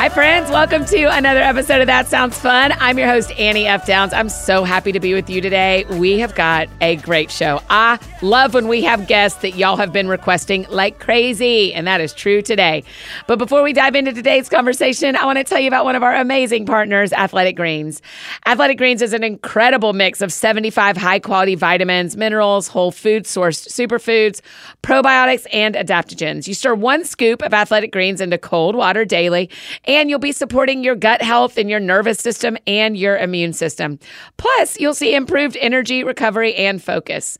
Hi, friends. Welcome to another episode of That Sounds Fun. I'm your host, Annie F. Downs. I'm so happy to be with you today. We have got a great show. I love when we have guests that y'all have been requesting like crazy, and that is true today. But before we dive into today's conversation, I want to tell you about one of our amazing partners, Athletic Greens. Athletic Greens is an incredible mix of 75 high quality vitamins, minerals, whole food sourced superfoods, probiotics, and adaptogens. You stir one scoop of Athletic Greens into cold water daily and you'll be supporting your gut health and your nervous system and your immune system. Plus, you'll see improved energy, recovery, and focus.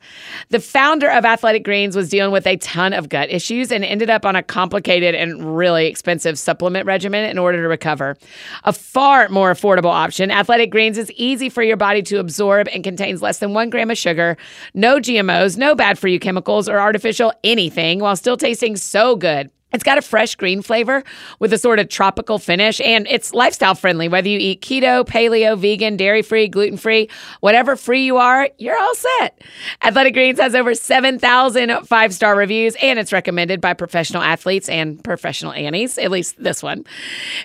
The founder of Athletic Greens was dealing with a ton of gut issues and ended up on a complicated and really expensive supplement regimen in order to recover. A far more affordable option, Athletic Greens is easy for your body to absorb and contains less than one gram of sugar, no GMOs, no bad for you chemicals or artificial anything, while still tasting so good. It's got a fresh green flavor with a sort of tropical finish, and it's lifestyle friendly. Whether you eat keto, paleo, vegan, dairy free, gluten free, whatever free you are, you're all set. Athletic Greens has over 7,000 five star reviews, and it's recommended by professional athletes and professional Annies, at least this one.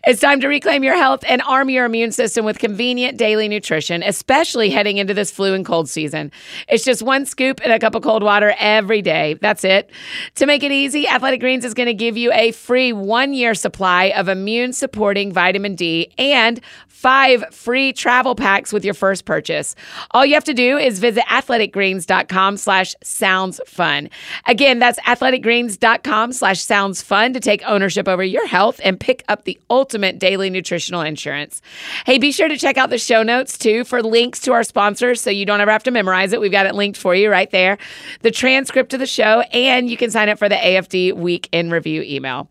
It's time to reclaim your health and arm your immune system with convenient daily nutrition, especially heading into this flu and cold season. It's just one scoop in a cup of cold water every day. That's it. To make it easy, Athletic Greens is going to give give you a free one year supply of immune supporting vitamin D and five free travel packs with your first purchase. All you have to do is visit athleticgreens.com slash sounds fun. Again, that's athleticgreens.com slash sounds fun to take ownership over your health and pick up the ultimate daily nutritional insurance. Hey, be sure to check out the show notes too for links to our sponsors so you don't ever have to memorize it. We've got it linked for you right there. The transcript of the show, and you can sign up for the AFD Week in Review email.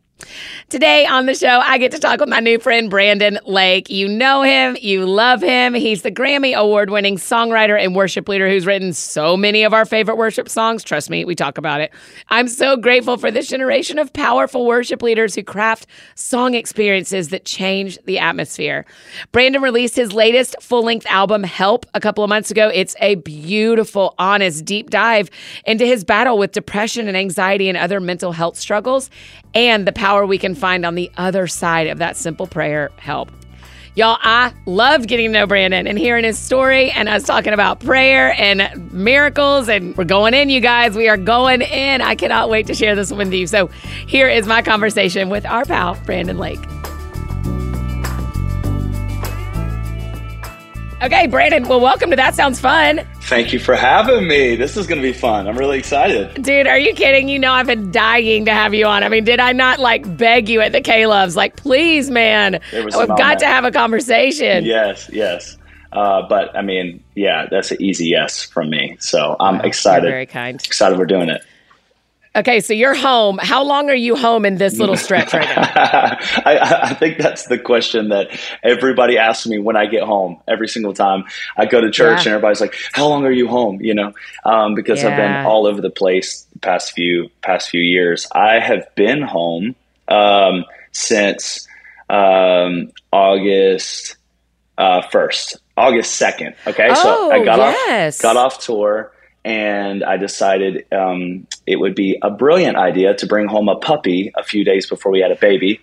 Today on the show, I get to talk with my new friend, Brandon Lake. You know him, you love him. He's the Grammy Award winning songwriter and worship leader who's written so many of our favorite worship songs. Trust me, we talk about it. I'm so grateful for this generation of powerful worship leaders who craft song experiences that change the atmosphere. Brandon released his latest full length album, Help, a couple of months ago. It's a beautiful, honest, deep dive into his battle with depression and anxiety and other mental health struggles and the power we can find on the other side of that simple prayer help. Y'all, I loved getting to know Brandon and hearing his story and us talking about prayer and miracles. And we're going in, you guys. We are going in. I cannot wait to share this with you. So here is my conversation with our pal, Brandon Lake. Okay, Brandon. Well, welcome to That Sounds Fun. Thank you for having me. This is going to be fun. I'm really excited. Dude, are you kidding? You know, I've been dying to have you on. I mean, did I not like beg you at the K Loves? Like, please, man, we've got to have a conversation. Yes, yes. Uh, but I mean, yeah, that's an easy yes from me. So I'm wow, excited. very kind. Excited we're doing it. Okay, so you're home. How long are you home in this little stretch right now? I, I, think that's the question that everybody asks me when I get home. Every single time I go to church, yeah. and everybody's like, "How long are you home?" You know, um, because yeah. I've been all over the place the past few past few years. I have been home um, since um, August uh, first, August second. Okay, oh, so I got yes. off got off tour, and I decided um, it would be a brilliant idea to bring home a puppy a few days before we had a baby.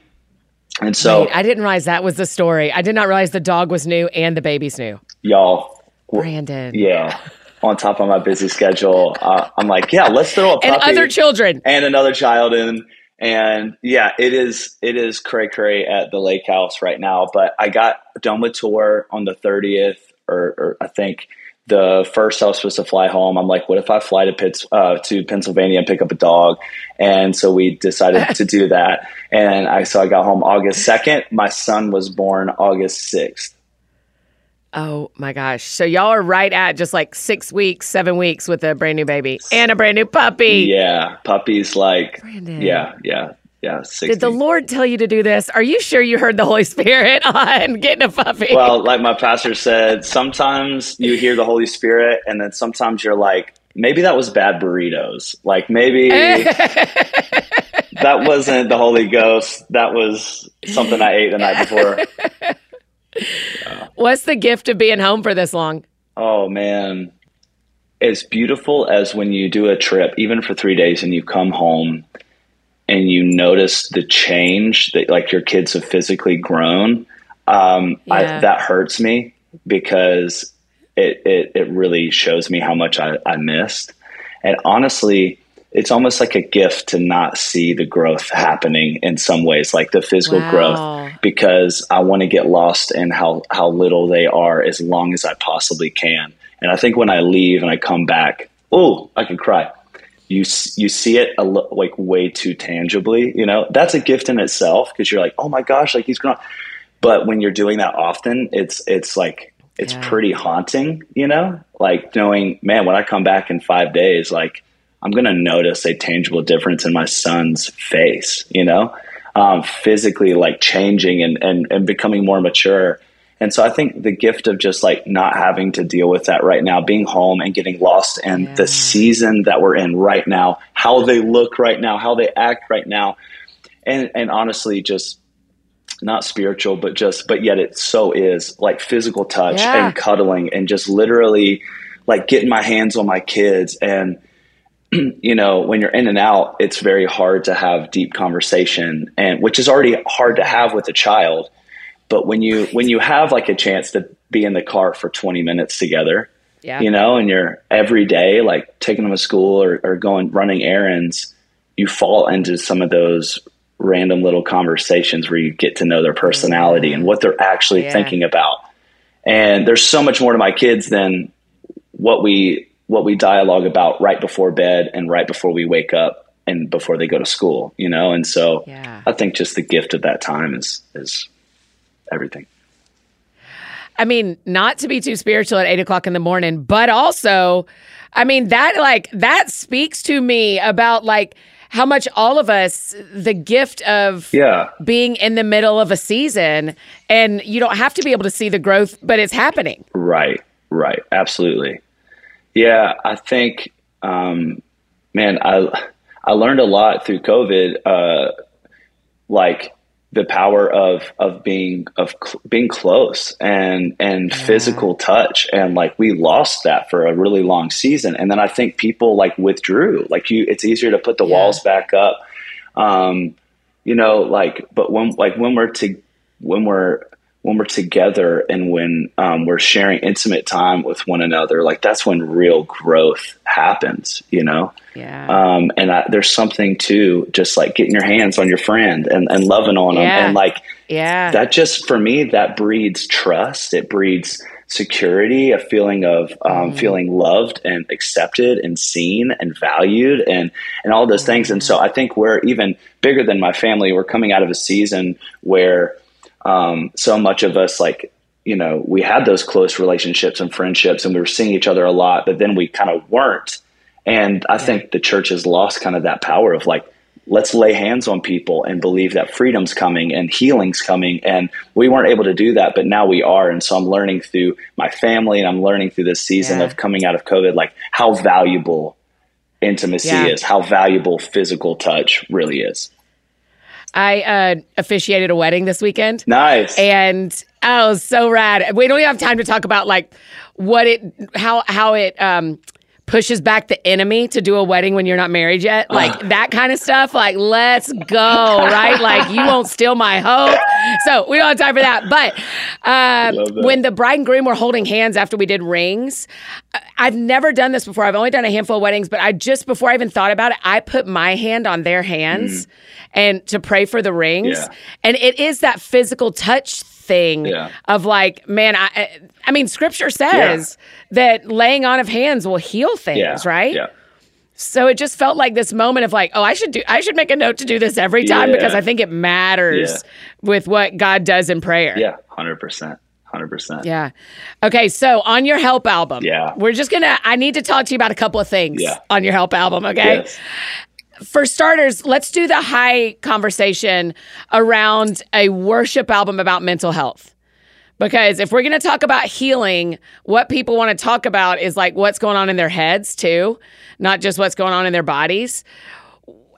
And so Wait, I didn't realize that was the story. I did not realize the dog was new and the baby's new. Y'all, Brandon. Yeah. On top of my busy schedule, uh, I'm like, yeah, let's throw a puppy and other children and another child in. And yeah, it is it is cray cray at the lake house right now. But I got done with tour on the 30th, or, or I think the first I was supposed to fly home. I'm like, what if I fly to Pitts, uh, to Pennsylvania and pick up a dog? And so we decided to do that. And I so I got home August 2nd. My son was born August 6th. Oh my gosh. So y'all are right at just like six weeks, seven weeks with a brand new baby and a brand new puppy. Yeah. Puppies like Brandon. Yeah, yeah. Yeah, 60. Did the Lord tell you to do this? Are you sure you heard the Holy Spirit on getting a puppy? Well, like my pastor said, sometimes you hear the Holy Spirit, and then sometimes you're like, maybe that was bad burritos. Like maybe that wasn't the Holy Ghost. That was something I ate the night before. What's the gift of being home for this long? Oh man, as beautiful as when you do a trip, even for three days, and you come home and you notice the change that like your kids have physically grown, um, yeah. I, that hurts me because it, it, it really shows me how much I, I missed. And honestly, it's almost like a gift to not see the growth happening in some ways, like the physical wow. growth, because I want to get lost in how, how little they are as long as I possibly can. And I think when I leave and I come back, oh, I can cry you you see it a, like way too tangibly. You know, that's a gift in itself because you're like, oh my gosh, like he's grown. But when you're doing that often, it's it's like it's yeah. pretty haunting. You know, like knowing, man, when I come back in five days, like I'm gonna notice a tangible difference in my son's face. You know, um, physically like changing and and and becoming more mature and so I think the gift of just like not having to deal with that right now, being home and getting lost in yeah. the season that we're in right now, how they look right now, how they act right now. And and honestly just not spiritual, but just but yet it so is like physical touch yeah. and cuddling and just literally like getting my hands on my kids and you know when you're in and out it's very hard to have deep conversation and which is already hard to have with a child but when you when you have like a chance to be in the car for 20 minutes together, yeah. you know, and you're every day like taking them to school or, or going running errands, you fall into some of those random little conversations where you get to know their personality yeah. and what they're actually yeah. thinking about. And there's so much more to my kids than what we what we dialogue about right before bed and right before we wake up and before they go to school, you know? And so yeah. I think just the gift of that time is is everything. I mean, not to be too spiritual at eight o'clock in the morning, but also, I mean, that like that speaks to me about like how much all of us the gift of yeah. being in the middle of a season and you don't have to be able to see the growth but it's happening. Right right. Absolutely. Yeah i think um man i i learned a lot through covid uh like the power of of being of cl- being close and and yeah. physical touch and like we lost that for a really long season and then i think people like withdrew like you it's easier to put the yeah. walls back up um you know like but when like when we're to when we're when we're together and when um, we're sharing intimate time with one another, like that's when real growth happens, you know? Yeah. Um, and I, there's something to just like getting your hands on your friend and, and loving on yeah. them. And like, yeah, that just, for me, that breeds trust. It breeds security, a feeling of um, mm. feeling loved and accepted and seen and valued and, and all those mm. things. And so I think we're even bigger than my family. We're coming out of a season where, um, so much of us like you know we had those close relationships and friendships and we were seeing each other a lot but then we kind of weren't and i yeah. think the church has lost kind of that power of like let's lay hands on people and believe that freedom's coming and healing's coming and we weren't able to do that but now we are and so i'm learning through my family and i'm learning through this season yeah. of coming out of covid like how valuable intimacy yeah. is how valuable physical touch really is I uh, officiated a wedding this weekend. Nice. And oh, so rad. We don't even have time to talk about like what it, how, how it, um, pushes back the enemy to do a wedding when you're not married yet. Like that kind of stuff. Like, let's go, right? Like, you won't steal my hope. So we don't have time for that. But uh, when the bride and groom were holding hands after we did rings, I've never done this before. I've only done a handful of weddings, but I just, before I even thought about it, I put my hand on their hands. Mm. And to pray for the rings. Yeah. And it is that physical touch thing yeah. of like, man, I, I mean, scripture says yeah. that laying on of hands will heal things, right? Yeah. So it just felt like this moment of like, oh, I should do, I should make a note to do this every time because I think it matters with what God does in prayer. Yeah, hundred percent. 100%. Yeah. Okay. So on your help album, yeah, we're just going to, I need to talk to you about a couple of things yeah. on your help album. Okay. Yes for starters, let's do the high conversation around a worship album about mental health. Because if we're going to talk about healing, what people want to talk about is like what's going on in their heads too, not just what's going on in their bodies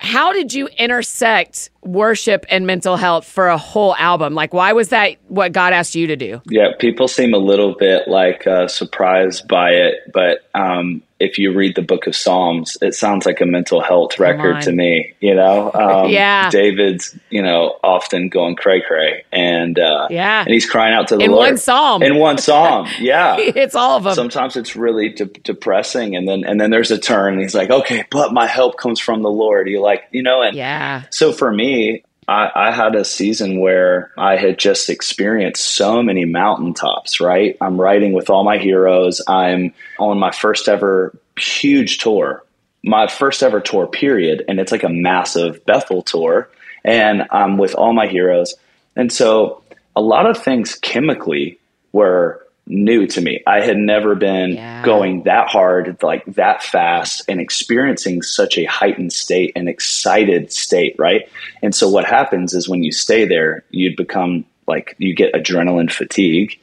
how did you intersect worship and mental health for a whole album? Like, why was that what God asked you to do? Yeah, people seem a little bit like uh, surprised by it, but um, if you read the book of Psalms, it sounds like a mental health record to me. You know, um, yeah, David's you know often going cray cray, and uh, yeah, and he's crying out to the in Lord In one psalm. In one psalm, yeah, it's all of them. Sometimes it's really de- depressing, and then and then there's a turn. He's like, okay, but my help comes from the Lord. You like, you know, and yeah. So for me, I, I, had a season where I had just experienced so many mountaintops, right? I'm riding with all my heroes. I'm on my first ever huge tour, my first ever tour, period. And it's like a massive Bethel tour. And I'm with all my heroes. And so a lot of things chemically were new to me. I had never been yeah. going that hard, like that fast, and experiencing such a heightened state and excited state, right? And so what happens is when you stay there, you'd become like you get adrenaline fatigue.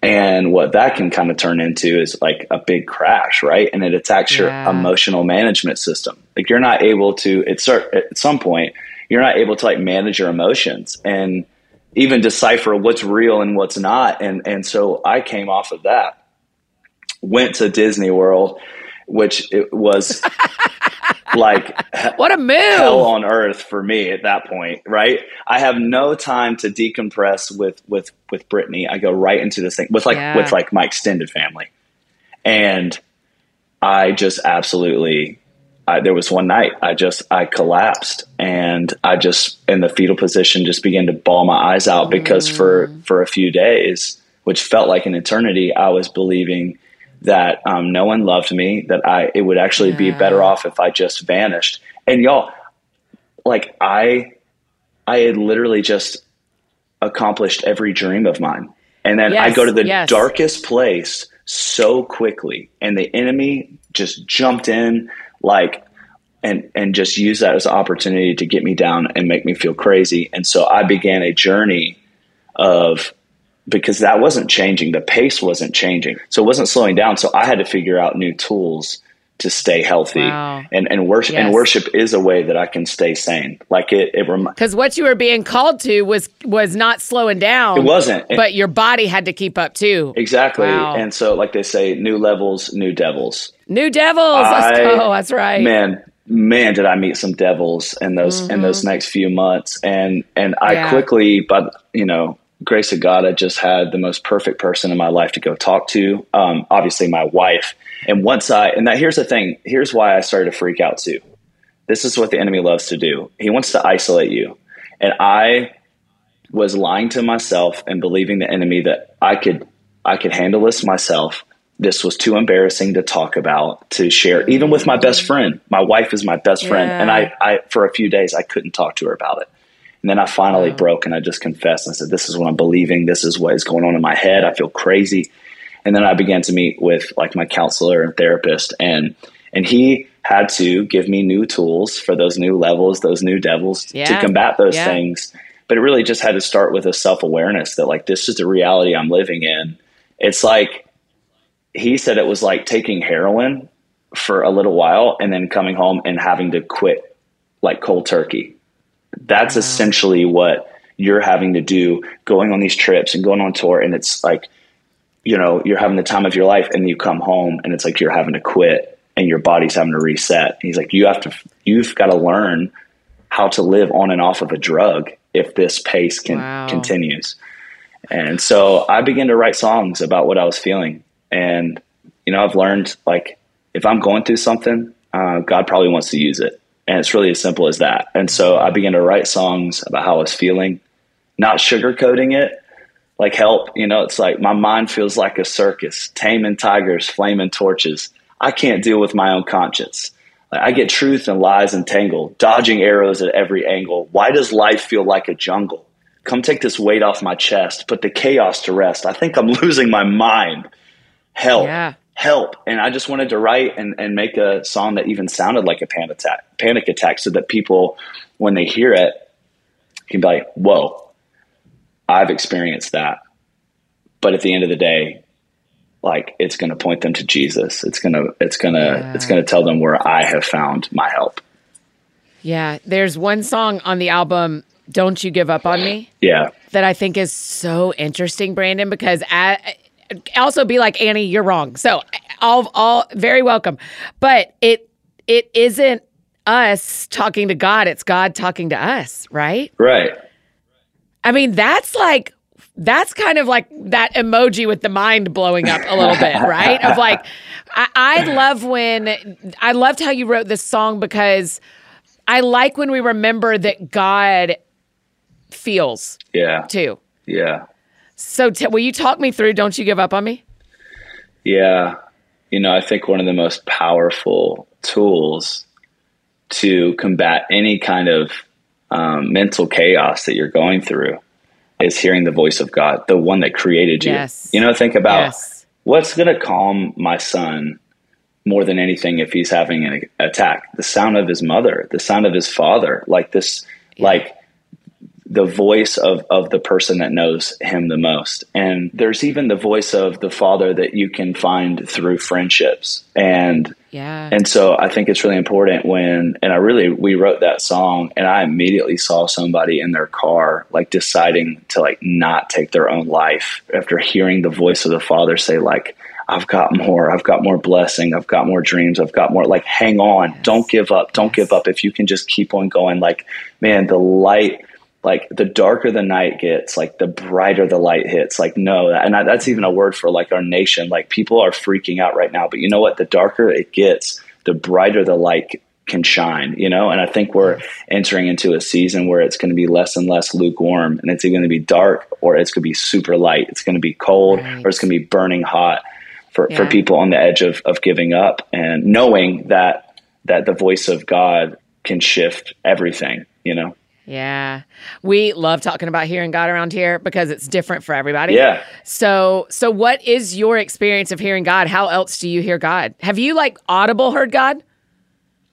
And what that can kind of turn into is like a big crash, right? And it attacks yeah. your emotional management system. Like you're not able to, at, at some point, you're not able to like manage your emotions. And even decipher what's real and what's not. And and so I came off of that, went to Disney World, which it was like what a move hell on earth for me at that point. Right, I have no time to decompress with with with Brittany. I go right into this thing with like yeah. with like my extended family, and I just absolutely I, there was one night I just I collapsed and I just in the fetal position just began to bawl my eyes out because mm. for for a few days, which felt like an eternity, I was believing that um, no one loved me, that I it would actually yeah. be better off if I just vanished. And y'all, like I I had literally just accomplished every dream of mine. And then yes, I go to the yes. darkest place so quickly and the enemy just jumped in like and and just use that as an opportunity to get me down and make me feel crazy. And so I began a journey of because that wasn't changing, the pace wasn't changing, so it wasn't slowing down. So I had to figure out new tools to stay healthy wow. and and worship yes. and worship is a way that I can stay sane. Like it, it because what you were being called to was was not slowing down. It wasn't, but your body had to keep up too. Exactly, wow. and so like they say, new levels, new devils. New devils. Let's I, go. That's right. Man, man, did I meet some devils in those mm-hmm. in those mm-hmm. next few months, and and I yeah. quickly, but you know, grace of God, I just had the most perfect person in my life to go talk to. Um, obviously, my wife. And once I, and that here's the thing, here's why I started to freak out too. This is what the enemy loves to do. He wants to isolate you. And I was lying to myself and believing the enemy that I could, I could handle this myself. This was too embarrassing to talk about, to share, even with my best friend. My wife is my best friend. Yeah. And I, I, for a few days, I couldn't talk to her about it. And then I finally wow. broke and I just confessed. and said, This is what I'm believing. This is what is going on in my head. I feel crazy. And then I began to meet with like my counselor and therapist and and he had to give me new tools for those new levels, those new devils yeah. to combat those yeah. things. But it really just had to start with a self awareness that like this is the reality I'm living in. It's like he said it was like taking heroin for a little while and then coming home and having to quit like cold turkey That's wow. essentially what you're having to do going on these trips and going on tour. And it's like, you know, you're having the time of your life and you come home and it's like you're having to quit and your body's having to reset. he's like, you have to, you've got to learn how to live on and off of a drug if this pace can wow. continues. And so I began to write songs about what I was feeling. And, you know, I've learned like if I'm going through something, uh, God probably wants to use it. And it's really as simple as that. And so I began to write songs about how I was feeling, not sugarcoating it, like help. You know, it's like my mind feels like a circus, taming tigers, flaming torches. I can't deal with my own conscience. I get truth and lies entangled, dodging arrows at every angle. Why does life feel like a jungle? Come take this weight off my chest, put the chaos to rest. I think I'm losing my mind. Help. Yeah. Help. And I just wanted to write and, and make a song that even sounded like a panic attack, panic attack so that people, when they hear it, can be like, whoa, I've experienced that. But at the end of the day, like it's going to point them to Jesus. It's going to it's going to yeah. it's going to tell them where I have found my help. Yeah, there's one song on the album don't You Give Up on Me? Yeah. That I think is so interesting, Brandon, because I, also be like, Annie, you're wrong. So all, all very welcome. But it, it isn't us talking to God, it's God talking to us, right? Right. I mean, that's like, that's kind of like that emoji with the mind blowing up a little bit, right? Of like, I, I love when, I loved how you wrote this song because I like when we remember that God feels. Yeah. Too. Yeah. So t- will you talk me through Don't You Give Up on Me? Yeah. You know, I think one of the most powerful tools to combat any kind of um, mental chaos that you're going through is hearing the voice of God, the one that created you. Yes. You know, think about yes. what's going to calm my son more than anything if he's having an attack the sound of his mother the sound of his father like this yeah. like the voice of, of the person that knows him the most. And there's even the voice of the father that you can find through friendships. And yeah. And so I think it's really important when and I really we wrote that song and I immediately saw somebody in their car like deciding to like not take their own life after hearing the voice of the father say like I've got more. I've got more blessing. I've got more dreams. I've got more. Like, hang on. Yes. Don't give up. Don't yes. give up. If you can just keep on going, like, man, the light like the darker the night gets, like the brighter the light hits. Like, no, and that's even a word for like our nation. Like, people are freaking out right now, but you know what? The darker it gets, the brighter the light can shine, you know? And I think we're entering into a season where it's going to be less and less lukewarm and it's going to be dark or it's going to be super light. It's going to be cold right. or it's going to be burning hot for, yeah. for people on the edge of, of giving up and knowing that, that the voice of God can shift everything, you know? Yeah. We love talking about hearing God around here because it's different for everybody. Yeah. So so what is your experience of hearing God? How else do you hear God? Have you like audible heard God?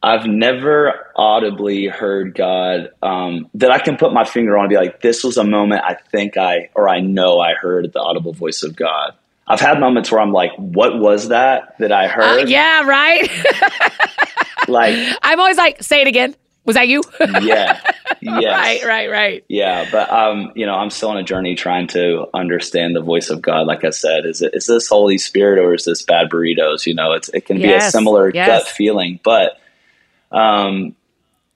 I've never audibly heard God um, that I can put my finger on and be like, this was a moment I think I or I know I heard the audible voice of God. I've had moments where I'm like, what was that that I uh, heard? Uh, yeah, right. like I'm always like, say it again. Was that you? yeah. Yes. Right, right, right. Yeah, but um, you know, I'm still on a journey trying to understand the voice of God. Like I said, is it is this Holy Spirit or is this bad burritos? You know, it's it can yes, be a similar yes. gut feeling, but um,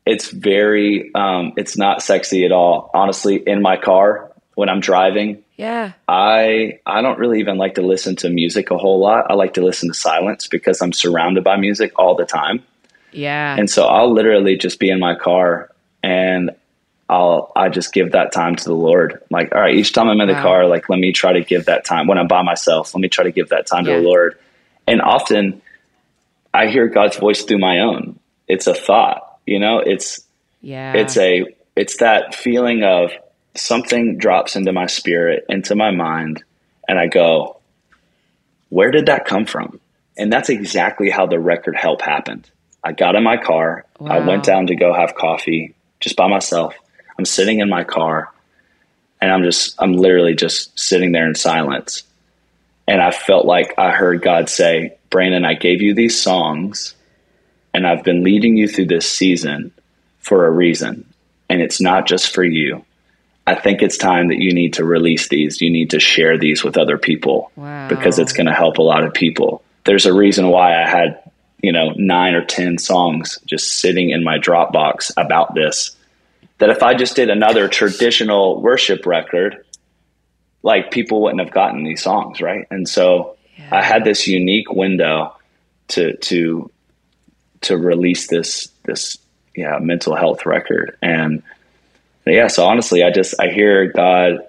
it's very um, it's not sexy at all. Honestly, in my car when I'm driving, yeah, I I don't really even like to listen to music a whole lot. I like to listen to silence because I'm surrounded by music all the time. Yeah. And so I'll literally just be in my car and I'll I just give that time to the Lord. Like, all right, each time I'm in the wow. car, like let me try to give that time when I'm by myself. Let me try to give that time yeah. to the Lord. And often I hear God's voice through my own. It's a thought, you know, it's yeah. It's a it's that feeling of something drops into my spirit, into my mind, and I go, where did that come from? And that's exactly how the record help happened. I got in my car. Wow. I went down to go have coffee just by myself. I'm sitting in my car and I'm just, I'm literally just sitting there in silence. And I felt like I heard God say, Brandon, I gave you these songs and I've been leading you through this season for a reason. and it's not just for you. I think it's time that you need to release these. You need to share these with other people wow. because it's going to help a lot of people. There's a reason why I had, you know, nine or 10 songs just sitting in my Dropbox about this. That if I just did another traditional worship record, like people wouldn't have gotten these songs, right? And so yeah. I had this unique window to to to release this this yeah mental health record and yeah so honestly i just i hear god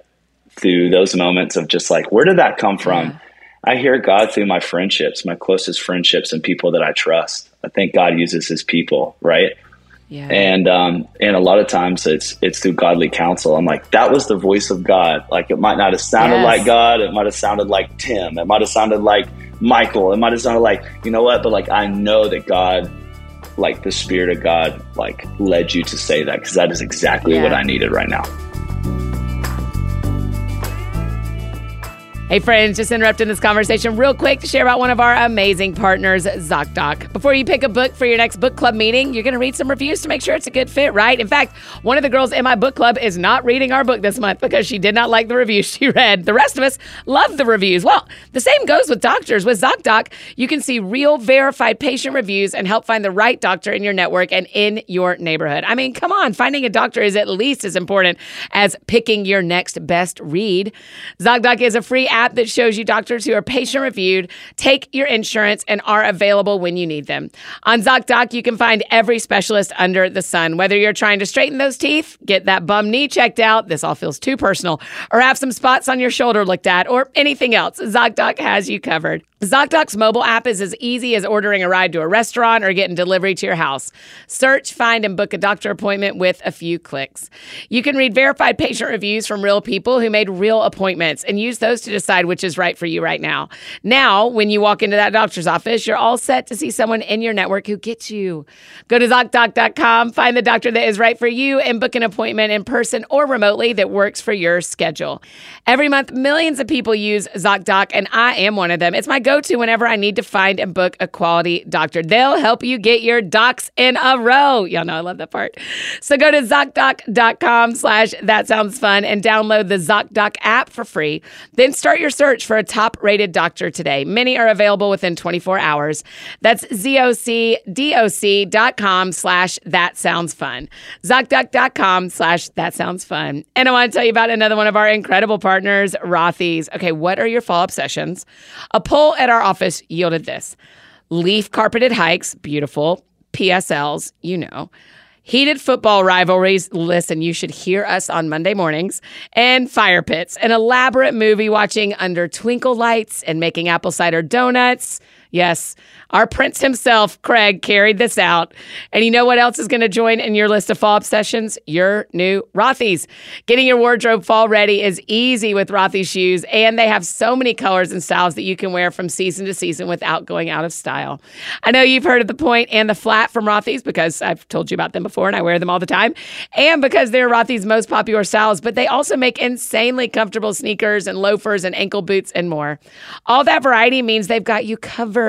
through those moments of just like where did that come from yeah. I hear god through my friendships my closest friendships and people that i trust i think god uses his people right yeah. and um and a lot of times it's it's through godly counsel i'm like that was the voice of god like it might not have sounded yes. like god it might have sounded like tim it might have sounded like michael it might have sounded like you know what but like i know that god like the spirit of God like led you to say that because that is exactly yeah. what I needed right now. Hey, friends, just interrupting this conversation real quick to share about one of our amazing partners, ZocDoc. Before you pick a book for your next book club meeting, you're going to read some reviews to make sure it's a good fit, right? In fact, one of the girls in my book club is not reading our book this month because she did not like the reviews she read. The rest of us love the reviews. Well, the same goes with doctors. With ZocDoc, you can see real verified patient reviews and help find the right doctor in your network and in your neighborhood. I mean, come on, finding a doctor is at least as important as picking your next best read. ZocDoc is a free app that shows you doctors who are patient reviewed, take your insurance, and are available when you need them. On ZocDoc, you can find every specialist under the sun. Whether you're trying to straighten those teeth, get that bum knee checked out, this all feels too personal, or have some spots on your shoulder looked at, or anything else, ZocDoc has you covered. ZocDoc's mobile app is as easy as ordering a ride to a restaurant or getting delivery to your house. Search, find, and book a doctor appointment with a few clicks. You can read verified patient reviews from real people who made real appointments and use those to decide which is right for you right now. Now, when you walk into that doctor's office, you're all set to see someone in your network who gets you. Go to ZocDoc.com, find the doctor that is right for you, and book an appointment in person or remotely that works for your schedule. Every month, millions of people use ZocDoc, and I am one of them. It's my go to whenever I need to find and book a quality doctor. They'll help you get your docs in a row. Y'all know I love that part. So go to ZocDoc.com slash that sounds fun and download the ZocDoc app for free. Then start your search for a top rated doctor today. Many are available within 24 hours. That's ZocDoc.com slash that sounds fun. ZocDoc.com slash that sounds fun. And I want to tell you about another one of our incredible partners, Rothy's. Okay, what are your fall obsessions? A poll at our office yielded this leaf carpeted hikes, beautiful. PSLs, you know. Heated football rivalries. Listen, you should hear us on Monday mornings. And fire pits, an elaborate movie watching under twinkle lights and making apple cider donuts. Yes, our prince himself, Craig, carried this out. And you know what else is going to join in your list of fall obsessions? Your new Rothy's. Getting your wardrobe fall ready is easy with Rothy's shoes, and they have so many colors and styles that you can wear from season to season without going out of style. I know you've heard of the point and the flat from Rothy's because I've told you about them before and I wear them all the time, and because they're Rothy's most popular styles, but they also make insanely comfortable sneakers and loafers and ankle boots and more. All that variety means they've got you covered.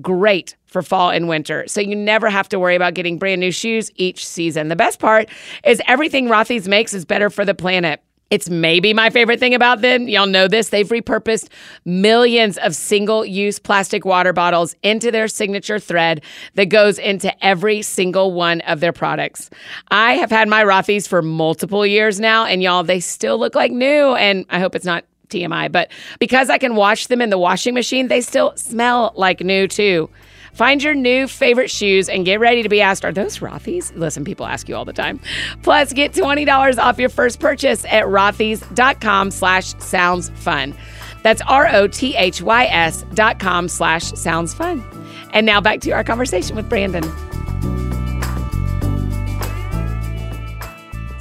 Great for fall and winter. So you never have to worry about getting brand new shoes each season. The best part is everything Rothy's makes is better for the planet. It's maybe my favorite thing about them. Y'all know this. They've repurposed millions of single use plastic water bottles into their signature thread that goes into every single one of their products. I have had my Rothy's for multiple years now, and y'all, they still look like new. And I hope it's not TMI, but because I can wash them in the washing machine, they still smell like new too. Find your new favorite shoes and get ready to be asked, are those Rothy's? Listen, people ask you all the time. Plus, get $20 off your first purchase at rothys.com slash sounds fun. That's R-O-T-H-Y-S dot com slash sounds fun. And now back to our conversation with Brandon.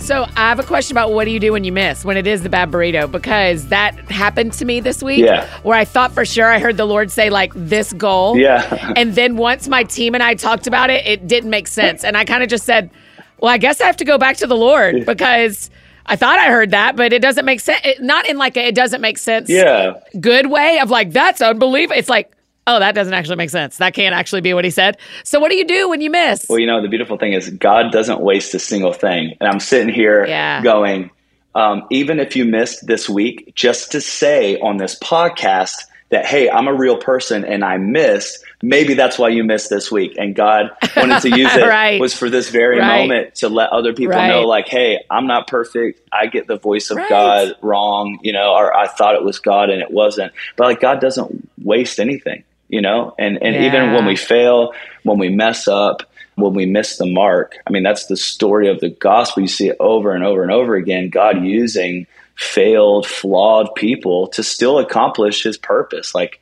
So I have a question about what do you do when you miss when it is the bad burrito because that happened to me this week. Yeah. Where I thought for sure I heard the Lord say like this goal. Yeah. and then once my team and I talked about it, it didn't make sense, and I kind of just said, "Well, I guess I have to go back to the Lord because." I thought I heard that, but it doesn't make sense. It, not in like a, it doesn't make sense. Yeah. Good way of like that's unbelievable. It's like oh, that doesn't actually make sense. That can't actually be what he said. So what do you do when you miss? Well, you know, the beautiful thing is God doesn't waste a single thing. And I'm sitting here yeah. going, um, even if you missed this week, just to say on this podcast that, hey, I'm a real person and I missed, maybe that's why you missed this week. And God wanted to use it right. was for this very right. moment to let other people right. know, like, hey, I'm not perfect. I get the voice of God wrong, you know, or I thought it was God and it wasn't. But like God doesn't waste anything, you know? And and yeah. even when we fail, when we mess up, when we miss the mark, I mean, that's the story of the gospel. You see it over and over and over again. God using failed, flawed people to still accomplish his purpose. Like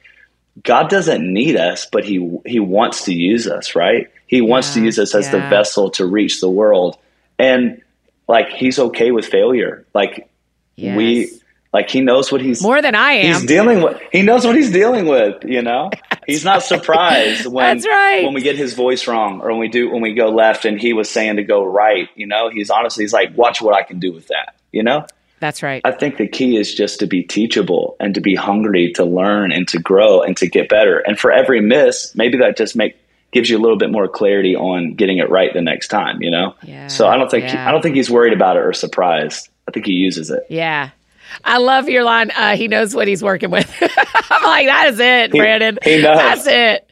God doesn't need us, but he he wants to use us, right? He wants to use us as yeah. the vessel to reach the world. And like he's okay with failure. Like yes. we like he knows what he's more than I am. He's dealing with. He knows what he's dealing with. You know, he's not surprised when That's right. when we get his voice wrong or when we do when we go left and he was saying to go right. You know, he's honestly he's like, watch what I can do with that. You know, that's right. I think the key is just to be teachable and to be hungry to learn and to grow and to get better. And for every miss, maybe that just make gives you a little bit more clarity on getting it right the next time, you know? Yeah, so I don't think yeah. I don't think he's worried about it or surprised. I think he uses it. Yeah. I love your line. Uh, he knows what he's working with. I'm like, that is it, Brandon. He, he knows. That's it.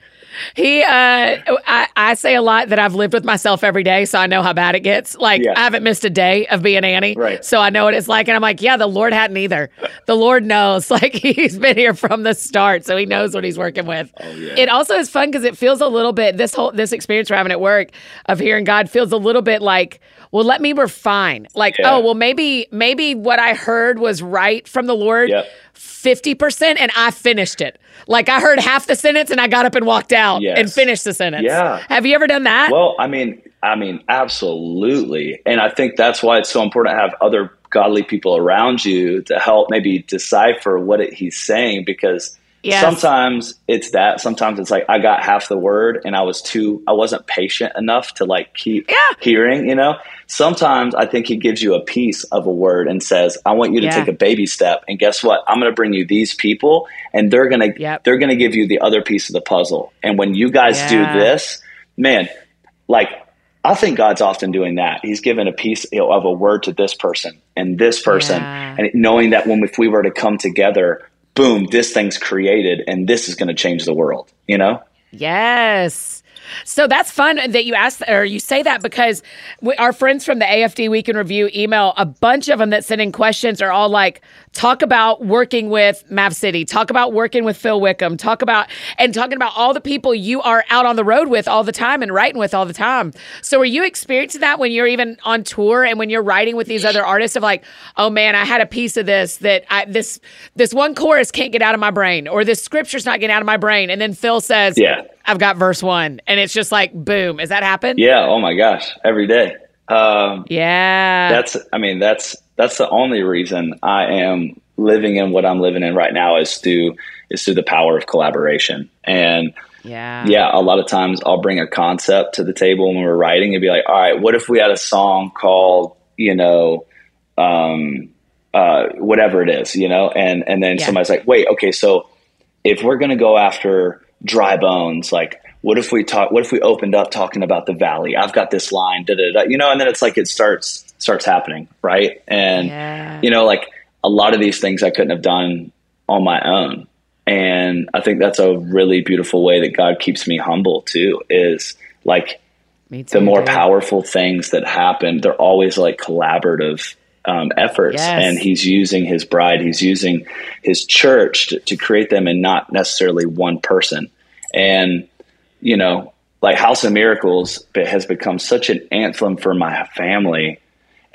He, uh, I, I say a lot that I've lived with myself every day, so I know how bad it gets. Like yeah. I haven't missed a day of being Annie, right? So I know what it's like, and I'm like, yeah, the Lord hadn't either. The Lord knows, like he's been here from the start, so he knows what he's working with. Oh, yeah. It also is fun because it feels a little bit. This whole this experience we're having at work of hearing God feels a little bit like well let me refine like yeah. oh well maybe maybe what i heard was right from the lord yep. 50% and i finished it like i heard half the sentence and i got up and walked out yes. and finished the sentence yeah have you ever done that well i mean i mean absolutely and i think that's why it's so important to have other godly people around you to help maybe decipher what it, he's saying because Yes. Sometimes it's that. Sometimes it's like I got half the word and I was too I wasn't patient enough to like keep yeah. hearing, you know? Sometimes I think he gives you a piece of a word and says, "I want you to yeah. take a baby step." And guess what? I'm going to bring you these people and they're going to yep. they're going to give you the other piece of the puzzle. And when you guys yeah. do this, man, like I think God's often doing that. He's given a piece you know, of a word to this person and this person, and knowing that when if we were to come together, boom, this thing's created and this is going to change the world, you know? Yes. So that's fun that you asked or you say that because we, our friends from the AFD Week in Review email, a bunch of them that send in questions are all like, talk about working with Mav City, talk about working with Phil Wickham, talk about, and talking about all the people you are out on the road with all the time and writing with all the time. So are you experiencing that when you're even on tour and when you're writing with these other artists of like, oh man, I had a piece of this that I, this, this one chorus can't get out of my brain or this scripture's not getting out of my brain. And then Phil says, yeah I've got verse one, and it's just like boom. Has that happened? Yeah. Oh my gosh, every day. Um, yeah. That's. I mean, that's that's the only reason I am living in what I'm living in right now is through is through the power of collaboration. And yeah, yeah, a lot of times I'll bring a concept to the table when we're writing and be like, all right, what if we had a song called, you know, um, uh, whatever it is, you know, and and then yeah. somebody's like, wait, okay, so if we're gonna go after dry bones like what if we talk what if we opened up talking about the valley i've got this line da, da, da, you know and then it's like it starts starts happening right and yeah. you know like a lot of these things i couldn't have done on my own and i think that's a really beautiful way that god keeps me humble too is like too, the more dude. powerful things that happen they're always like collaborative um, efforts yes. and he's using his bride he's using his church to, to, create them and not necessarily one person and you know like house of miracles has become such an anthem for my family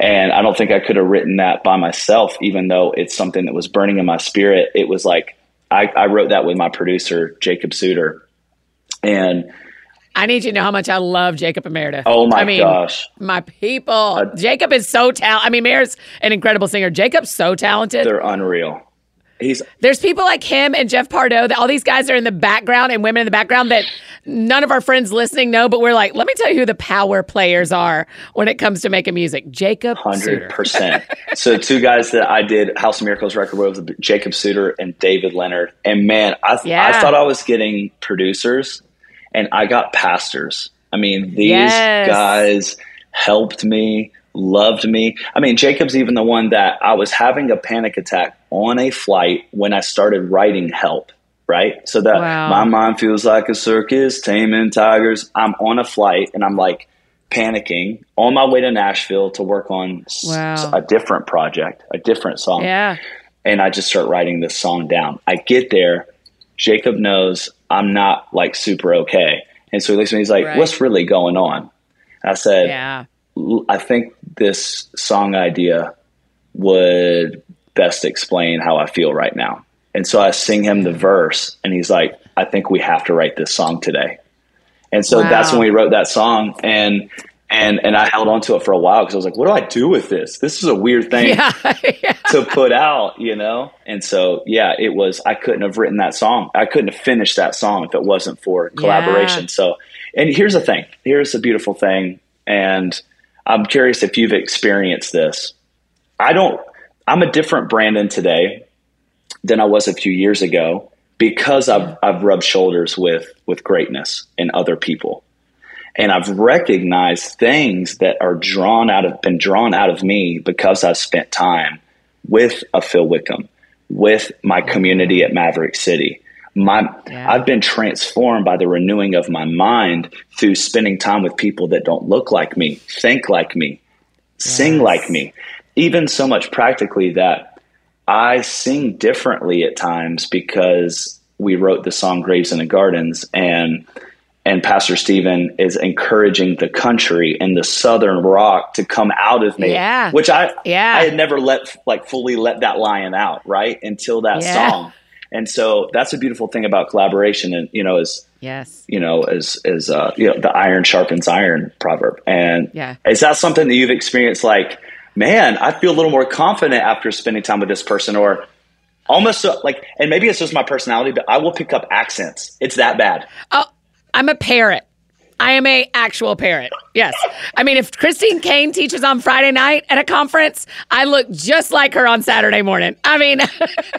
and i don't think i could have written that by myself even though it's something that was burning in my spirit it was like i, I wrote that with my producer jacob Sooter and I need you to know how much I love Jacob and Meredith. Oh my I mean, gosh. My people. Uh, Jacob is so talented. I mean, Meredith's an incredible singer. Jacob's so talented. They're unreal. He's there's people like him and Jeff Pardo that all these guys are in the background and women in the background that none of our friends listening know, but we're like, let me tell you who the power players are when it comes to making music. Jacob hundred percent. So two guys that I did House of Miracles record with, Jacob Sooter and David Leonard, and man, I, yeah. I thought I was getting producers, and I got pastors. I mean, these yes. guys helped me loved me. I mean, Jacob's even the one that I was having a panic attack on a flight when I started writing Help, right? So that wow. my mind feels like a circus, taming tigers. I'm on a flight and I'm like panicking on my way to Nashville to work on wow. a different project, a different song. Yeah. And I just start writing this song down. I get there. Jacob knows I'm not like super okay. And so he looks at me, he's like, right. what's really going on? I said, yeah. I think this song idea would best explain how I feel right now. And so I sing him the verse, and he's like, I think we have to write this song today. And so wow. that's when we wrote that song. And and and I held on to it for a while because I was like, what do I do with this? This is a weird thing yeah, yeah. to put out, you know? And so yeah, it was I couldn't have written that song. I couldn't have finished that song if it wasn't for collaboration. Yeah. So and here's the thing. Here's the beautiful thing. And I'm curious if you've experienced this. I don't, I'm a different Brandon today than I was a few years ago because I've, I've rubbed shoulders with, with greatness and other people. And I've recognized things that are drawn out of, been drawn out of me because I've spent time with a Phil Wickham, with my community at Maverick City, my yeah. I've been transformed by the renewing of my mind through spending time with people that don't look like me, think like me, yes. sing like me. Even so much practically that I sing differently at times because we wrote the song Graves in the Gardens and and Pastor Steven is encouraging the country and the Southern rock to come out of me. Yeah. Which I yeah. I had never let like fully let that lion out, right? Until that yeah. song. And so that's a beautiful thing about collaboration. And, you know, is, yes, you know, is, is, uh, you know, the iron sharpens iron proverb. And yeah. is that something that you've experienced? Like, man, I feel a little more confident after spending time with this person or, almost so, like, and maybe it's just my personality, but I will pick up accents. It's that bad. Oh, I'm a parrot. I am a actual parent. Yes. I mean, if Christine Caine teaches on Friday night at a conference, I look just like her on Saturday morning. I mean,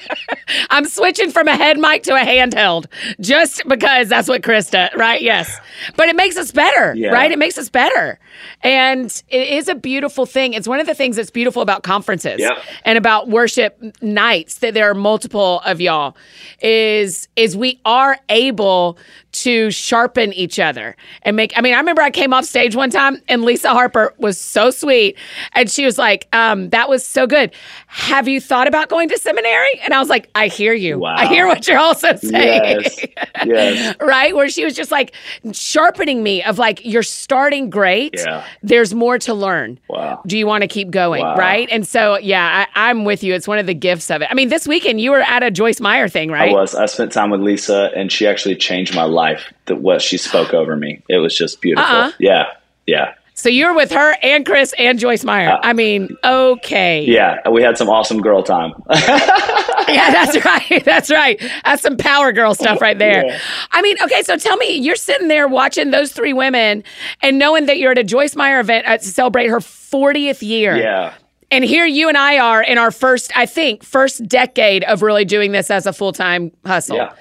I'm switching from a head mic to a handheld just because that's what does, right? Yes. But it makes us better, yeah. right? It makes us better. And it is a beautiful thing. It's one of the things that's beautiful about conferences yeah. and about worship nights that there are multiple of y'all is is we are able to sharpen each other and make I mean, I remember I came off stage one time and Lisa Harper was so sweet. And she was like, um, that was so good. Have you thought about going to seminary? And I was like, I hear you. Wow. I hear what you're also saying. Yes. yes. right? Where she was just like sharpening me of like, you're starting great. Yeah. There's more to learn. Wow. Do you want to keep going? Wow. Right. And so, yeah, I, I'm with you. It's one of the gifts of it. I mean, this weekend you were at a Joyce Meyer thing, right? I was. I spent time with Lisa and she actually changed my life. That what she spoke over me. It was just beautiful. Uh-uh. Yeah. Yeah. So you're with her and Chris and Joyce Meyer. Uh, I mean, okay. Yeah, we had some awesome girl time. yeah, that's right. That's right. That's some power girl stuff right there. Yeah. I mean, okay, so tell me, you're sitting there watching those three women and knowing that you're at a Joyce Meyer event to celebrate her 40th year. Yeah. And here you and I are in our first, I think, first decade of really doing this as a full time hustle. Yeah.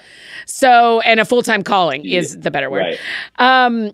So, and a full time calling is the better word. Right. Um,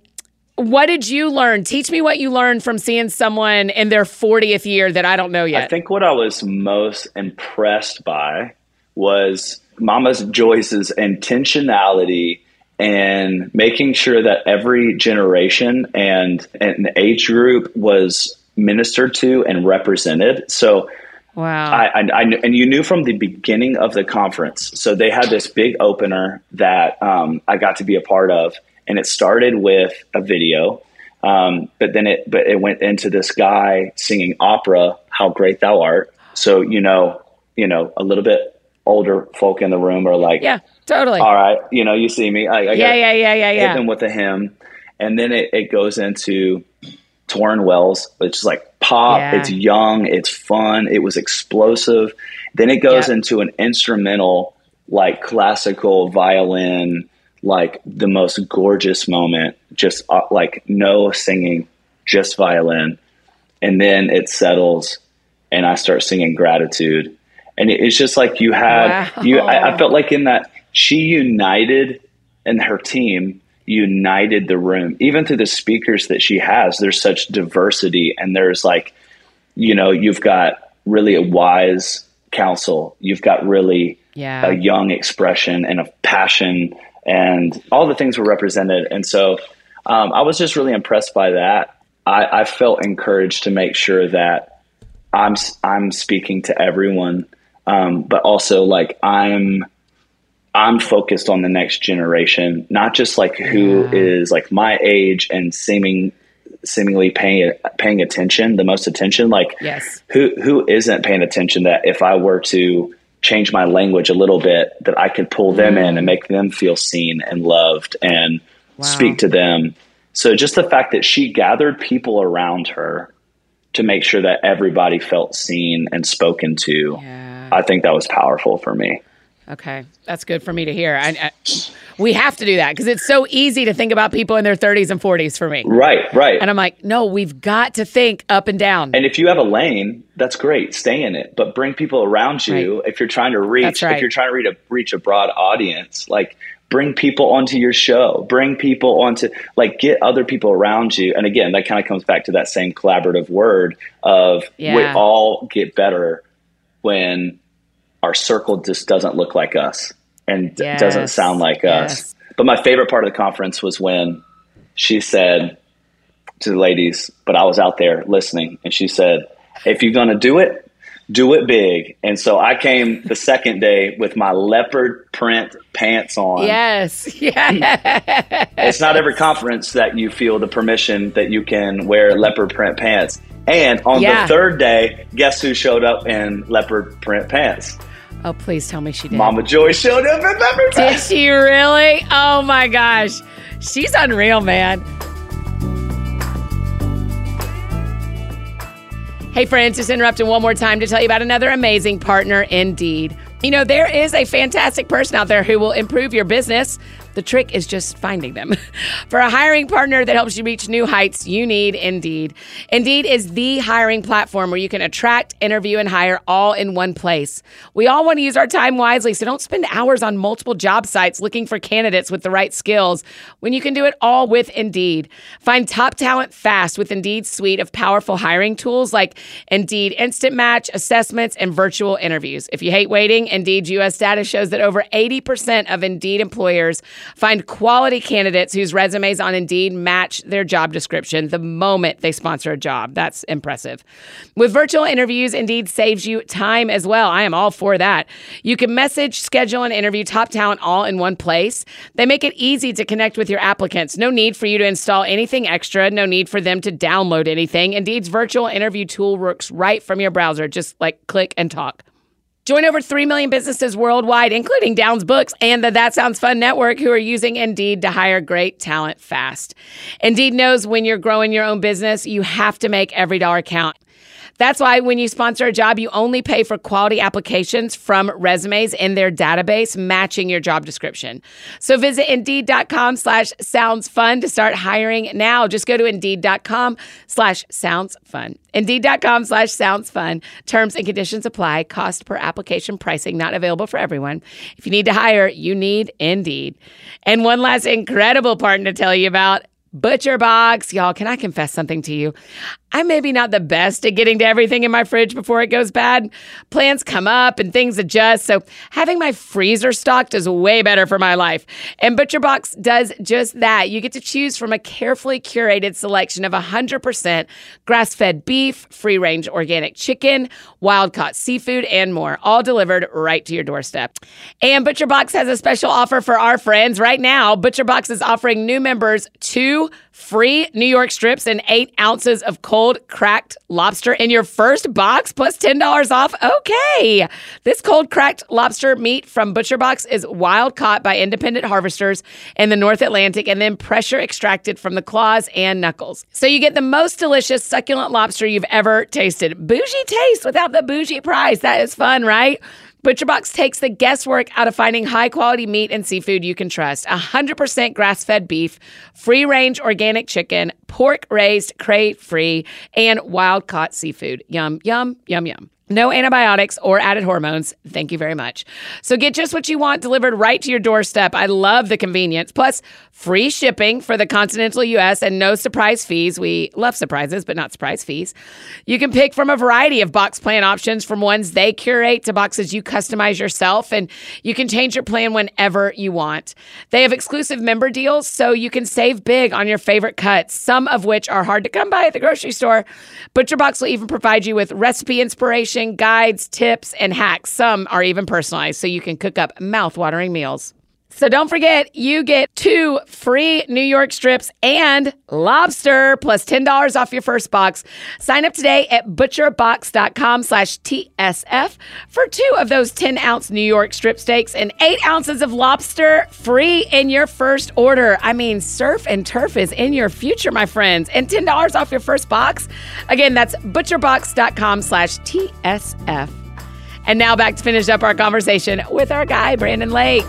what did you learn? Teach me what you learned from seeing someone in their 40th year that I don't know yet. I think what I was most impressed by was Mama Joyce's intentionality and making sure that every generation and an age group was ministered to and represented. So, wow, I, I, I, and you knew from the beginning of the conference. So they had this big opener that um, I got to be a part of, and it started with a video. Um, but then it but it went into this guy singing opera, "How Great Thou Art." So you know, you know, a little bit older folk in the room are like, "Yeah, totally." All right, you know, you see me. I, I yeah, yeah, yeah, yeah, yeah. Hit them with a hymn, and then it, it goes into Tauren Wells, which is like pop, yeah. it's young, it's fun, it was explosive. Then it goes yep. into an instrumental, like classical violin, like the most gorgeous moment, just uh, like no singing, just violin. And then it settles, and I start singing gratitude. And it's just like you had, wow. you, I, I felt like in that she united and her team united the room even through the speakers that she has there's such diversity and there's like you know you've got really a wise counsel you've got really yeah. a young expression and a passion and all the things were represented and so um, i was just really impressed by that I, I felt encouraged to make sure that i'm i'm speaking to everyone um, but also like i'm I'm focused on the next generation, not just like who yeah. is like my age and seeming seemingly paying paying attention, the most attention. Like yes. who who isn't paying attention that if I were to change my language a little bit, that I could pull them mm. in and make them feel seen and loved and wow. speak to them. So just the fact that she gathered people around her to make sure that everybody felt seen and spoken to, yeah. I think that was powerful for me. Okay, that's good for me to hear. I, I, we have to do that because it's so easy to think about people in their 30s and 40s for me. Right, right. And I'm like, no, we've got to think up and down. And if you have a lane, that's great. Stay in it, but bring people around you. Right. If you're trying to reach, right. if you're trying to reach a reach a broad audience, like bring people onto your show. Bring people onto like get other people around you. And again, that kind of comes back to that same collaborative word of yeah. we all get better when our circle just doesn't look like us and yes. doesn't sound like yes. us. But my favorite part of the conference was when she said to the ladies, but I was out there listening, and she said, if you're going to do it, do it big. And so I came the second day with my leopard print pants on. Yes. Yeah. it's not every conference that you feel the permission that you can wear leopard print pants. And on yeah. the third day, guess who showed up in leopard print pants? Oh, please tell me she did. Mama Joy showed up leopard pants. Did she really? Oh my gosh. She's unreal, man. Hey, friends, just interrupting one more time to tell you about another amazing partner, Indeed. You know, there is a fantastic person out there who will improve your business the trick is just finding them. For a hiring partner that helps you reach new heights, you need Indeed. Indeed is the hiring platform where you can attract, interview, and hire all in one place. We all want to use our time wisely, so don't spend hours on multiple job sites looking for candidates with the right skills when you can do it all with Indeed. Find top talent fast with Indeed's suite of powerful hiring tools like Indeed Instant Match, assessments, and virtual interviews. If you hate waiting, Indeed US data shows that over 80% of Indeed employers Find quality candidates whose resumes on Indeed match their job description the moment they sponsor a job. That's impressive. With virtual interviews, Indeed saves you time as well. I am all for that. You can message, schedule, and interview top talent all in one place. They make it easy to connect with your applicants. No need for you to install anything extra, no need for them to download anything. Indeed's virtual interview tool works right from your browser. Just like click and talk. Join over 3 million businesses worldwide, including Downs Books and the That Sounds Fun Network, who are using Indeed to hire great talent fast. Indeed knows when you're growing your own business, you have to make every dollar count. That's why when you sponsor a job, you only pay for quality applications from resumes in their database matching your job description. So visit Indeed.com slash sounds fun to start hiring now. Just go to Indeed.com slash sounds fun. Indeed.com slash sounds fun. Terms and conditions apply. Cost per application pricing not available for everyone. If you need to hire, you need Indeed. And one last incredible partner to tell you about Butcher Box. Y'all, can I confess something to you? I'm maybe not the best at getting to everything in my fridge before it goes bad. Plans come up and things adjust, so having my freezer stocked is way better for my life. And Butcher Box does just that. You get to choose from a carefully curated selection of 100% grass fed beef, free range organic chicken, wild caught seafood, and more, all delivered right to your doorstep. And Butcher Box has a special offer for our friends right now. Butcher Box is offering new members two two free New York strips and eight ounces of cold cracked lobster in your first box plus $10 off. Okay. This cold cracked lobster meat from ButcherBox is wild caught by independent harvesters in the North Atlantic and then pressure extracted from the claws and knuckles. So you get the most delicious, succulent lobster you've ever tasted. Bougie taste without the bougie price. That is fun, right? ButcherBox takes the guesswork out of finding high quality meat and seafood you can trust. 100% grass fed beef, free range organic chicken, pork raised, crate free, and wild caught seafood. Yum, yum, yum, yum. No antibiotics or added hormones. Thank you very much. So get just what you want delivered right to your doorstep. I love the convenience. Plus, free shipping for the continental US and no surprise fees. We love surprises, but not surprise fees. You can pick from a variety of box plan options from ones they curate to boxes you customize yourself, and you can change your plan whenever you want. They have exclusive member deals, so you can save big on your favorite cuts, some of which are hard to come by at the grocery store. ButcherBox will even provide you with recipe inspiration guides, tips, and hacks. Some are even personalized so you can cook up mouth-watering meals. So don't forget, you get two free New York strips and lobster plus $10 off your first box. Sign up today at butcherbox.com slash TSF for two of those 10 ounce New York strip steaks and eight ounces of lobster free in your first order. I mean, surf and turf is in your future, my friends, and $10 off your first box. Again, that's butcherbox.com slash TSF. And now back to finish up our conversation with our guy, Brandon Lake.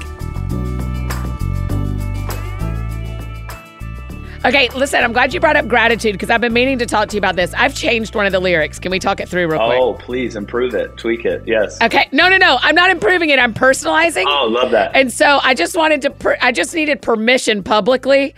Okay, listen, I'm glad you brought up gratitude because I've been meaning to talk to you about this. I've changed one of the lyrics. Can we talk it through real quick? Oh, please improve it, tweak it. Yes. Okay. No, no, no. I'm not improving it. I'm personalizing. Oh, love that. And so I just wanted to, per- I just needed permission publicly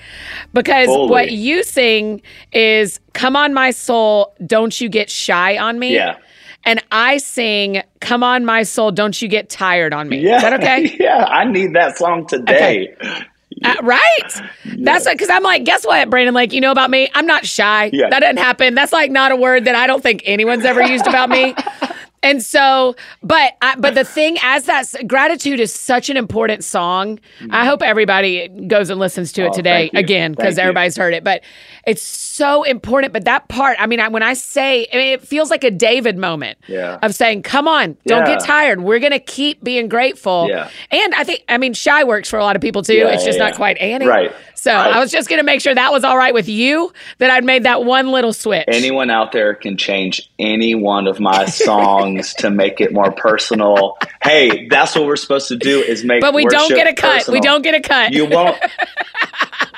because Fully. what you sing is, Come on, my soul, don't you get shy on me. Yeah. And I sing, Come on, my soul, don't you get tired on me. Yeah. Is that okay? yeah. I need that song today. Okay. Uh, right? Yeah. That's because I'm like, guess what, Brandon? Like, you know about me? I'm not shy. Yeah. That didn't happen. That's like not a word that I don't think anyone's ever used about me. And so, but I, but the thing as that gratitude is such an important song. Mm-hmm. I hope everybody goes and listens to it oh, today again because everybody's heard it. But it's so important. But that part, I mean, I, when I say, I mean, it feels like a David moment yeah. of saying, "Come on, don't yeah. get tired. We're gonna keep being grateful." Yeah. And I think, I mean, shy works for a lot of people too. it's just not quite Annie. Right. So right. I was just gonna make sure that was all right with you. That I'd made that one little switch. Anyone out there can change any one of my songs songs to make it more personal. hey, that's what we're supposed to do is make But we don't get a cut. Personal. We don't get a cut. You won't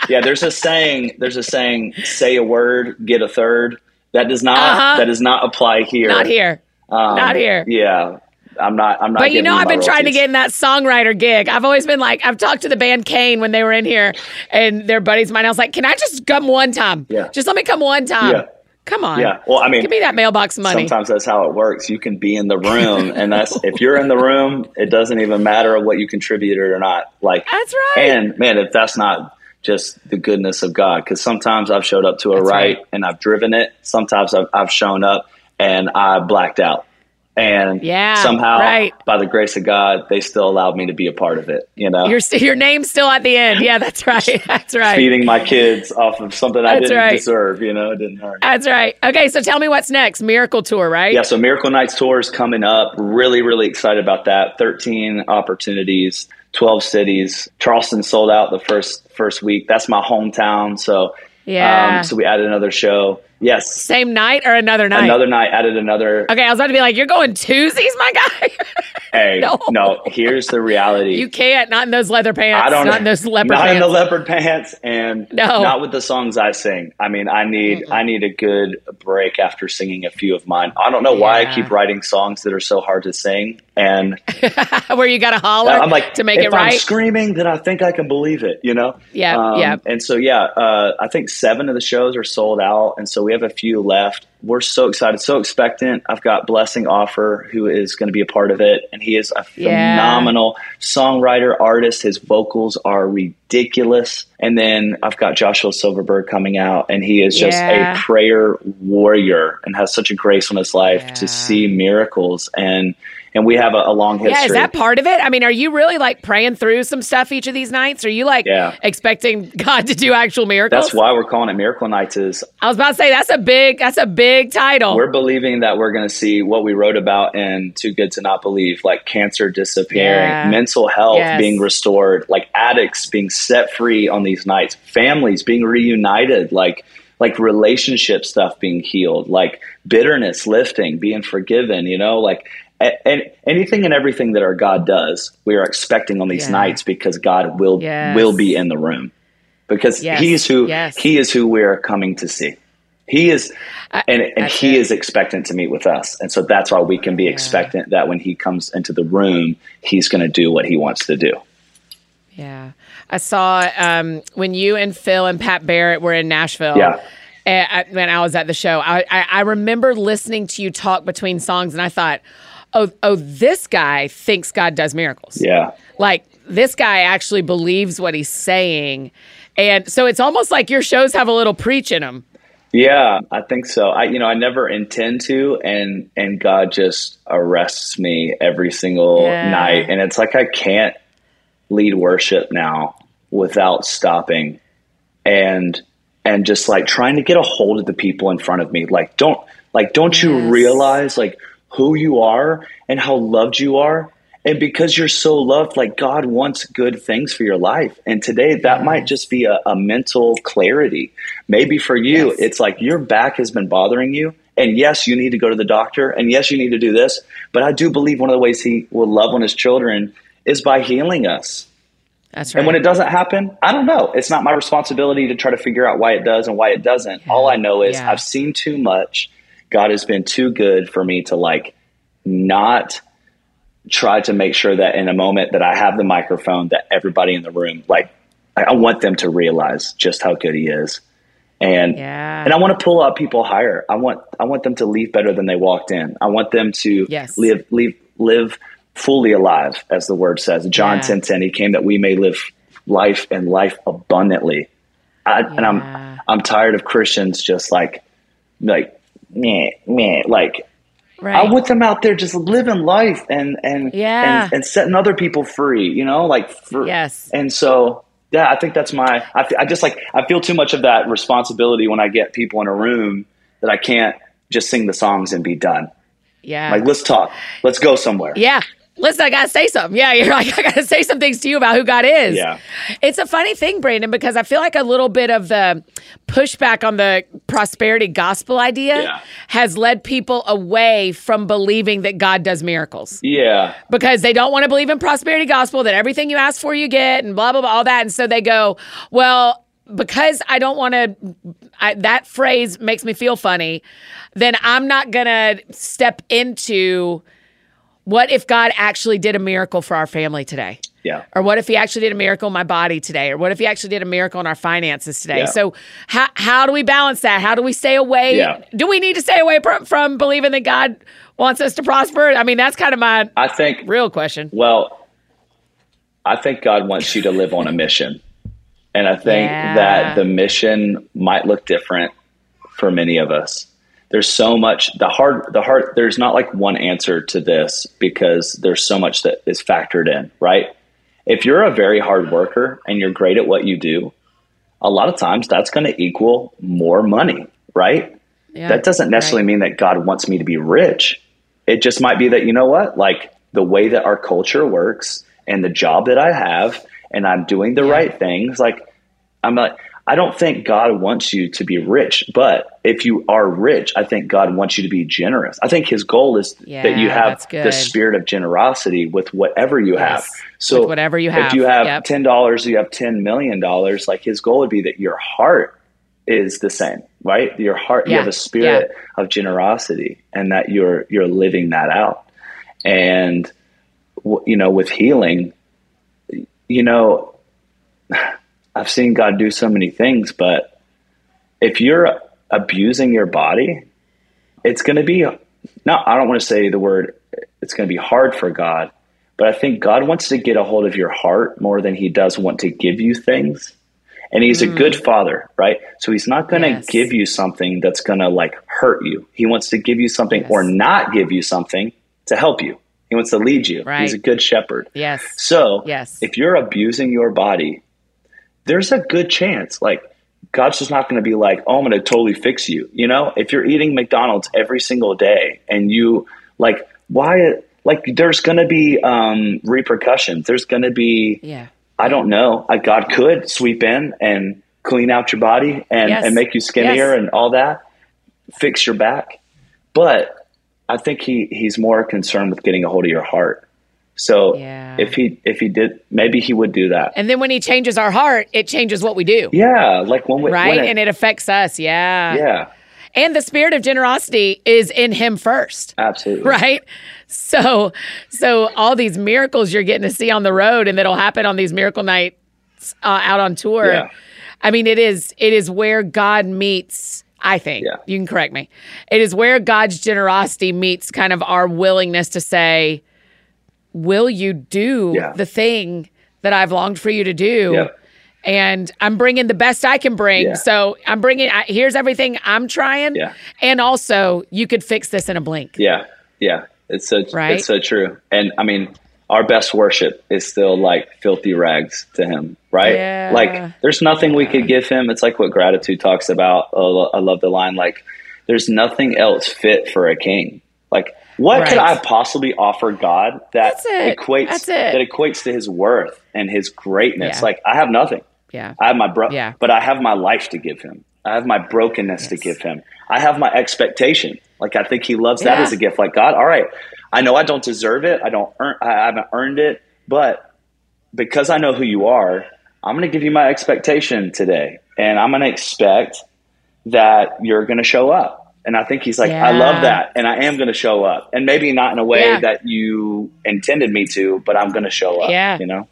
Yeah, there's a saying, there's a saying, say a word, get a third. That does not uh-huh. that does not apply here. Not here. Um, not here. Yeah. I'm not. I'm not. But you know, I've been royalties. trying to get in that songwriter gig. I've always been like, I've talked to the band Cain when they were in here, and they're buddies of mine. I was like, can I just come one time? Yeah. Just let me come one time. Yeah. Come on. Yeah. Well, I mean, give me that mailbox money. Sometimes that's how it works. You can be in the room, and that's if you're in the room, it doesn't even matter what you contributed or not. Like that's right. And man, if that's not just the goodness of God, because sometimes I've showed up to a right, right, and I've driven it. Sometimes I've, I've shown up and I blacked out and yeah, somehow right. by the grace of God, they still allowed me to be a part of it. You know, your your name's still at the end. Yeah, that's right. That's right. Feeding my kids off of something I didn't right. deserve. You know, it didn't hurt. That's right. Okay, so tell me what's next. Miracle Tour, right? Yeah. So Miracle Nights Tour is coming up. Really, really excited about that. Thirteen opportunities, twelve cities. Charleston sold out the first first week. That's my hometown. So yeah. Um, so we added another show. Yes. Same night or another night? Another night, added another. Okay, I was about to be like, you're going twosies, my guy. hey, no. no. Here's the reality. You can't. Not in those leather pants. I don't. Not in those leopard not pants. in the leopard pants, and no. not with the songs I sing. I mean, I need mm I need a good break after singing a few of mine. I don't know yeah. why I keep writing songs that are so hard to sing, and where you got to holler. I'm like to make it right. I'm screaming, then I think I can believe it. You know. Yeah. Um, yeah. And so yeah, uh, I think seven of the shows are sold out, and so we have a few left. We're so excited, so expectant. I've got Blessing Offor, who is going to be a part of it, and he is a yeah. phenomenal songwriter, artist. His vocals are ridiculous. And then I've got Joshua Silverberg coming out, and he is just yeah. a prayer warrior and has such a grace on his life yeah. to see miracles and and we have a, a, long history. Yeah, is that part of it? I mean, are you really like praying through some stuff each of these nights? Are you like yeah. expecting God to do actual miracles? That's why we're calling it Miracle Nights. Is I was about to say that's a big that's a big title. We're believing that we're going to see what we wrote about in Too Good to Not Believe, like cancer disappearing, yeah. mental health yes. being restored, like addicts being set free on these nights, families being reunited, like like relationship stuff being healed, like bitterness lifting, being forgiven, you know, like and anything and everything that our God does, we are expecting on these yeah. nights because God will yes. will be in the room because yes. He's who yes. He is who we are coming to see. He is, and, and He it. is expectant to meet with us, and so that's why we can be yeah. expectant that when He comes into the room, He's going to do what He wants to do. Yeah, I saw um, when you and Phil and Pat Barrett were in Nashville. Yeah. I, when I was at the show, I, I, I remember listening to you talk between songs, and I thought, oh, oh, this guy thinks God does miracles. Yeah. Like this guy actually believes what he's saying. And so it's almost like your shows have a little preach in them. Yeah, I think so. I you know, I never intend to and and God just arrests me every single yeah. night and it's like I can't lead worship now without stopping and and just like trying to get a hold of the people in front of me. Like don't like don't yes. you realize like who you are and how loved you are. And because you're so loved, like God wants good things for your life. And today that yes. might just be a, a, mental clarity. Maybe for you, yes. it's like your back has been bothering you. And yes, you need to go to the doctor. And yes, you need to do this. But I do believe one of the ways he will love on his children is by healing us. That's right. And when it doesn't happen, I don't know. It's not my responsibility to try to figure out why it does and why it doesn't. Yeah. All I know is yeah. I've seen too much God has been too good for me to like not try to make sure that in a moment that I have the microphone, that everybody in the room, like, I want them to realize just how good He is, and yeah. and I want to pull up people higher. I want I want them to leave better than they walked in. I want them to yes. live live live fully alive, as the word says. John yeah. 10, 10, He came that we may live life and life abundantly. I, yeah. And I'm I'm tired of Christians just like like meh, meh, like right. I want them out there just living life and and yeah and, and setting other people free. You know, like for, yes. And so yeah, I think that's my. I, I just like I feel too much of that responsibility when I get people in a room that I can't just sing the songs and be done. Yeah. Like let's talk. Let's go somewhere. Yeah listen, I got to say something. Yeah, you're like, I got to say some things to you about who God is. Yeah. It's a funny thing, Brandon, because I feel like a little bit of the pushback on the prosperity gospel idea yeah. has led people away from believing that God does miracles. Yeah. Because they don't want to believe in prosperity gospel, that everything you ask for, you get, and blah, blah, blah, all that. And so they go, well, because I don't want to, that phrase makes me feel funny, then I'm not going to step into what if God actually did a miracle for our family today? Yeah. Or what if he actually did a miracle in my body today? Or what if he actually did a miracle in our finances today? Yeah. So how how do we balance that? How do we stay away? Yeah. Do we need to stay away from, from believing that God wants us to prosper? I mean, that's kind of my I think real question. Well, I think God wants you to live on a mission. And I think yeah. that the mission might look different for many of us there's so much the hard the hard there's not like one answer to this because there's so much that is factored in right if you're a very hard worker and you're great at what you do a lot of times that's going to equal more money right yeah, that doesn't necessarily right. mean that god wants me to be rich it just might be that you know what like the way that our culture works and the job that i have and i'm doing the yeah. right things like i'm like I don't think God wants you to be rich, but if you are rich, I think God wants you to be generous. I think his goal is yeah, that you have the spirit of generosity with whatever you yes, have. So with whatever you have. If you have yep. $10, you have $10 million, like his goal would be that your heart is the same, right? Your heart, yeah, you have a spirit yeah. of generosity and that you're, you're living that out. And, you know, with healing, you know, I've seen God do so many things, but if you're abusing your body, it's going to be not, I don't want to say the word, it's going to be hard for God, but I think God wants to get a hold of your heart more than he does want to give you things. And he's mm. a good father, right? So he's not going to yes. give you something that's going to like hurt you. He wants to give you something yes. or not give you something to help you. He wants to lead you. Right. He's a good shepherd. Yes. So yes. if you're abusing your body, there's a good chance like God's just not going to be like, "Oh, I'm going to totally fix you." You know, if you're eating McDonald's every single day and you like why like there's going to be um repercussions. There's going to be Yeah. I don't know. Like God could sweep in and clean out your body and, Yes. and make you skinnier Yes. and all that, fix your back. But I think he he's more concerned with getting a hold of your heart. So Yeah. if he if he did, maybe he would do that. And then when he changes our heart, it changes what we do. Yeah, like when we Right? when it- and it affects us. Yeah. yeah, And the spirit of generosity is in him first. absolutely. Right? So so all these miracles you're getting to see on the road and that'll happen on these miracle nights uh, out on tour. Yeah. I mean it is it is where God meets I think. Yeah. You can correct me. It is where God's generosity meets kind of our willingness to say will you do Yeah. the thing that I've longed for you to do? Yeah. And I'm bringing the best I can bring. Yeah. So I'm bringing, I, here's everything I'm trying. Yeah. And also, you could fix this in a blink. Yeah, yeah. It's so Right? it's so true. And I mean, our best worship is still like filthy rags to him, right? Yeah. Like there's nothing we could give him. It's like what gratitude talks about. Oh, I love the line like there's nothing else fit for a king. Like what could I possibly offer God that That's equates That's that equates to his worth and his greatness? Yeah. Like I have nothing. Yeah. I have my bro, Yeah. but I have my life to give him. I have my brokenness to give him. I have my expectation. Like I think he loves that Yeah. as a gift. Like God, all right, I know I don't deserve it. I don't earn. I haven't earned it, but because I know who you are, I'm going to give you my expectation today, and I'm going to expect that you're going to show up. And I think he's like, I love that, and I am going to show up, and maybe not in a way Yeah. that you intended me to, but I'm going to show up. Yeah. you know.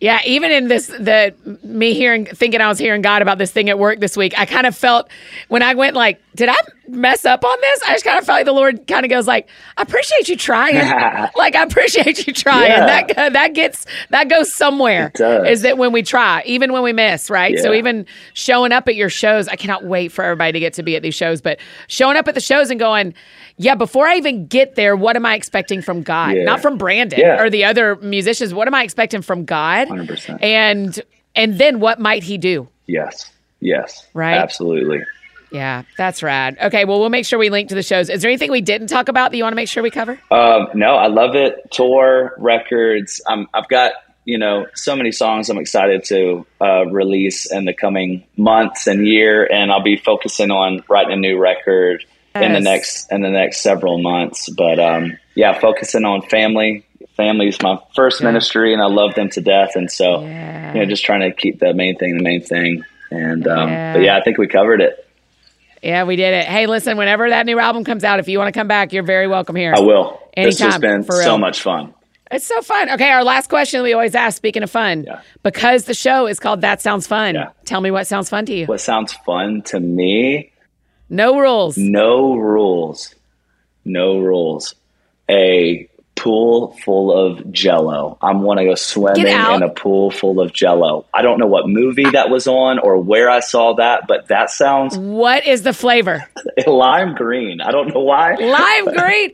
Yeah, even in this, the me hearing, thinking I was hearing God about this thing at work this week, I kind of felt when I went like, did I mess up on this? I just kind of felt like the Lord kind of goes like, I appreciate you trying, like I appreciate you trying. Yeah. That that gets that goes somewhere. It does. Is that when we try, even when we miss, right? So even showing up at your shows, I cannot wait for everybody to get to be at these shows. But showing up at the shows and going, yeah, before I even get there, what am I expecting from God? Yeah. Not from Brandon Yeah. or the other musicians. What am I expecting from God? 100%. And and then what might he do? Yes. Yes. Right? Absolutely. Yeah, that's rad. Okay, well we'll make sure we link to the shows. Is there anything we didn't talk about that you want to make sure we cover? Um, no, I love it. Tour records. Um, I've got you know so many songs I'm excited to uh, release in the coming months and year, and I'll be focusing on writing a new record in the next in the next several months. But um, yeah, focusing on family. Family is my first Yeah. ministry, and I love them to death. And so, Yeah. you know, just trying to keep the main thing the main thing. And um, Yeah. but yeah, I think we covered it. Yeah, we did it. Hey, listen, whenever that new album comes out, if you want to come back, you're very welcome here. I will. this has been so much fun. It's so fun. Okay, our last question we always ask, speaking of fun, Yeah. because the show is called That Sounds Fun. Yeah. Tell me what sounds fun to you. What sounds fun to me? No rules. No rules. No rules. A pool full of jello. I'm want to go swimming in a pool full of jello. I don't know what movie that was on or where I saw that, but that sounds What is the flavor? lime green. I don't know why. Lime green.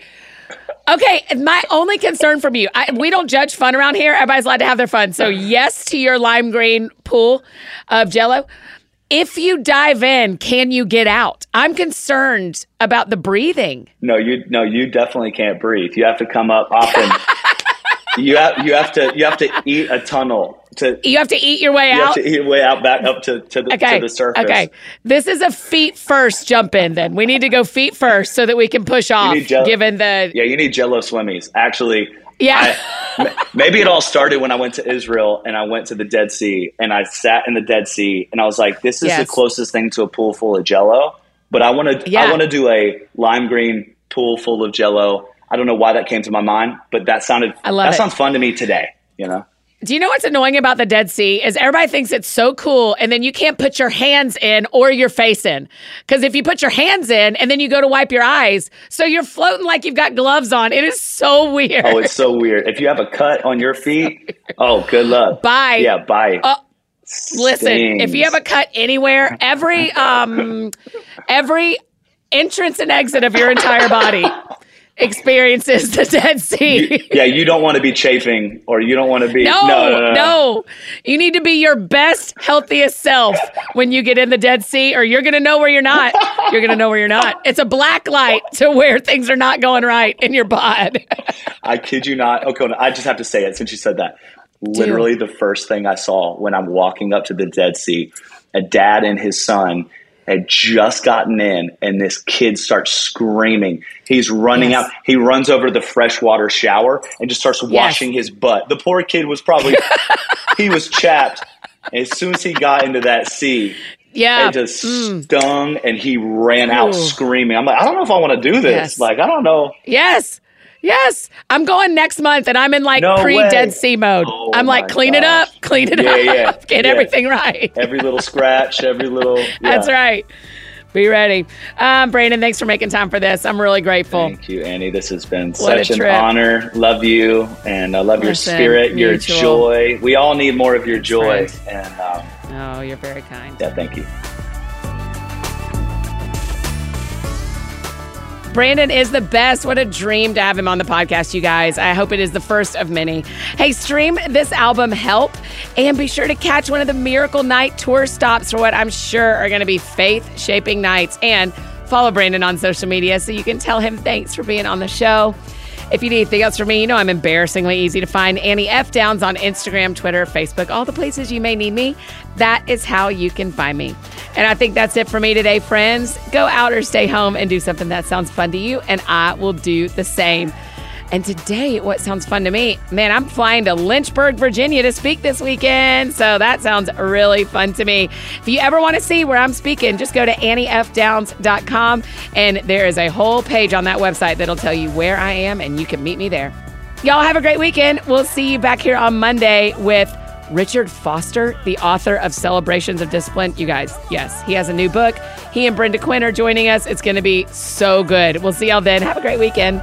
Okay, my only concern from you, I, we don't judge fun around here. Everybody's allowed to have their fun. So, yes to your lime green pool of jello. If you dive in, can you get out? I'm concerned about the breathing. No, you no, you definitely can't breathe. You have to come up often. you have you have to you have to eat a tunnel to You have to eat your way you have out. to eat your way out back up to, to the Okay. to the surface. Okay. This is a feet first jump in then. We need to go feet first so that we can push off need gel- given the Yeah, you need Jello swimmies. Actually, Yeah. I, maybe it all started when I went to Israel and I went to the Dead Sea and I sat in the Dead Sea and I was like, this is Yes. the closest thing to a pool full of Jello. But I want to, Yeah. I want to do a lime green pool full of Jello. I don't know why that came to my mind, but that sounded, I love that it. sounds fun to me today. You know, Do you know what's annoying about the Dead Sea is everybody thinks it's so cool and then you can't put your hands in or your face in. Cuz if you put your hands in and then you go to wipe your eyes, so you're floating like you've got gloves on. It is so weird. oh, it's so weird. If you have a cut on your feet, oh, good luck. Bye. Yeah, bye. Uh, Listen, if you have a cut anywhere, every um every entrance and exit of your entire body experiences the Dead Sea. You, yeah, you don't want to be chafing or you don't want to be. No, no, no, no, no. You need to be your best, healthiest self when you get in the Dead Sea, or you're going to know where you're not. You're going to know where you're not. It's a black light to where things are not going right in your bod. I kid you not. Oh, okay, I just have to say it since you said that. Literally, Dude. the first thing I saw when I'm walking up to the Dead Sea, a dad and his son had just gotten in and this kid starts screaming. He's running yes. out. He runs over to the freshwater shower and just starts washing yes. his butt. The poor kid was probably he was chapped. As soon as he got into that sea, yeah, it just mm. stung and he ran out Ooh. screaming. I'm like, I don't know if I want to do this. Yes. Like, I don't know. Yes. Yes, I'm going next month, and I'm in like no pre Dead Sea mode. Oh I'm like, clean gosh. it up, clean it yeah, up, yeah, get yeah. everything right. every little scratch, every little. That's right. Be ready. Um, Brandon, thanks for making time for this. I'm really grateful. Thank you, Annie. This has been what such an honor. Love you, and I love Listen, your spirit, your joy. We all need more of your joy. And um, oh, you're very kind. Yeah, thank you. Brandon is the best. What a dream to have him on the podcast, you guys. I hope it is the first of many. Hey, stream this album, Help, and be sure to catch one of the Miracle Night tour stops for what I'm sure are going to be faith shaping nights. And follow Brandon on social media so you can tell him thanks for being on the show. If you need anything else from me, you know I'm embarrassingly easy to find. Annie F. Downs on Instagram, Twitter, Facebook, all the places you may need me. That is how you can find me. And I think that's it for me today, friends. Go out or stay home and do something that sounds fun to you, and I will do the same. And today, what sounds fun to me, man, I'm flying to Lynchburg, Virginia to speak this weekend. So that sounds really fun to me. If you ever want to see where I'm speaking, just go to anniefdowns.com. And there is a whole page on that website that'll tell you where I am, and you can meet me there. Y'all have a great weekend. We'll see you back here on Monday with Richard Foster, the author of Celebrations of Discipline. You guys, yes, he has a new book. He and Brenda Quinn are joining us. It's going to be so good. We'll see y'all then. Have a great weekend.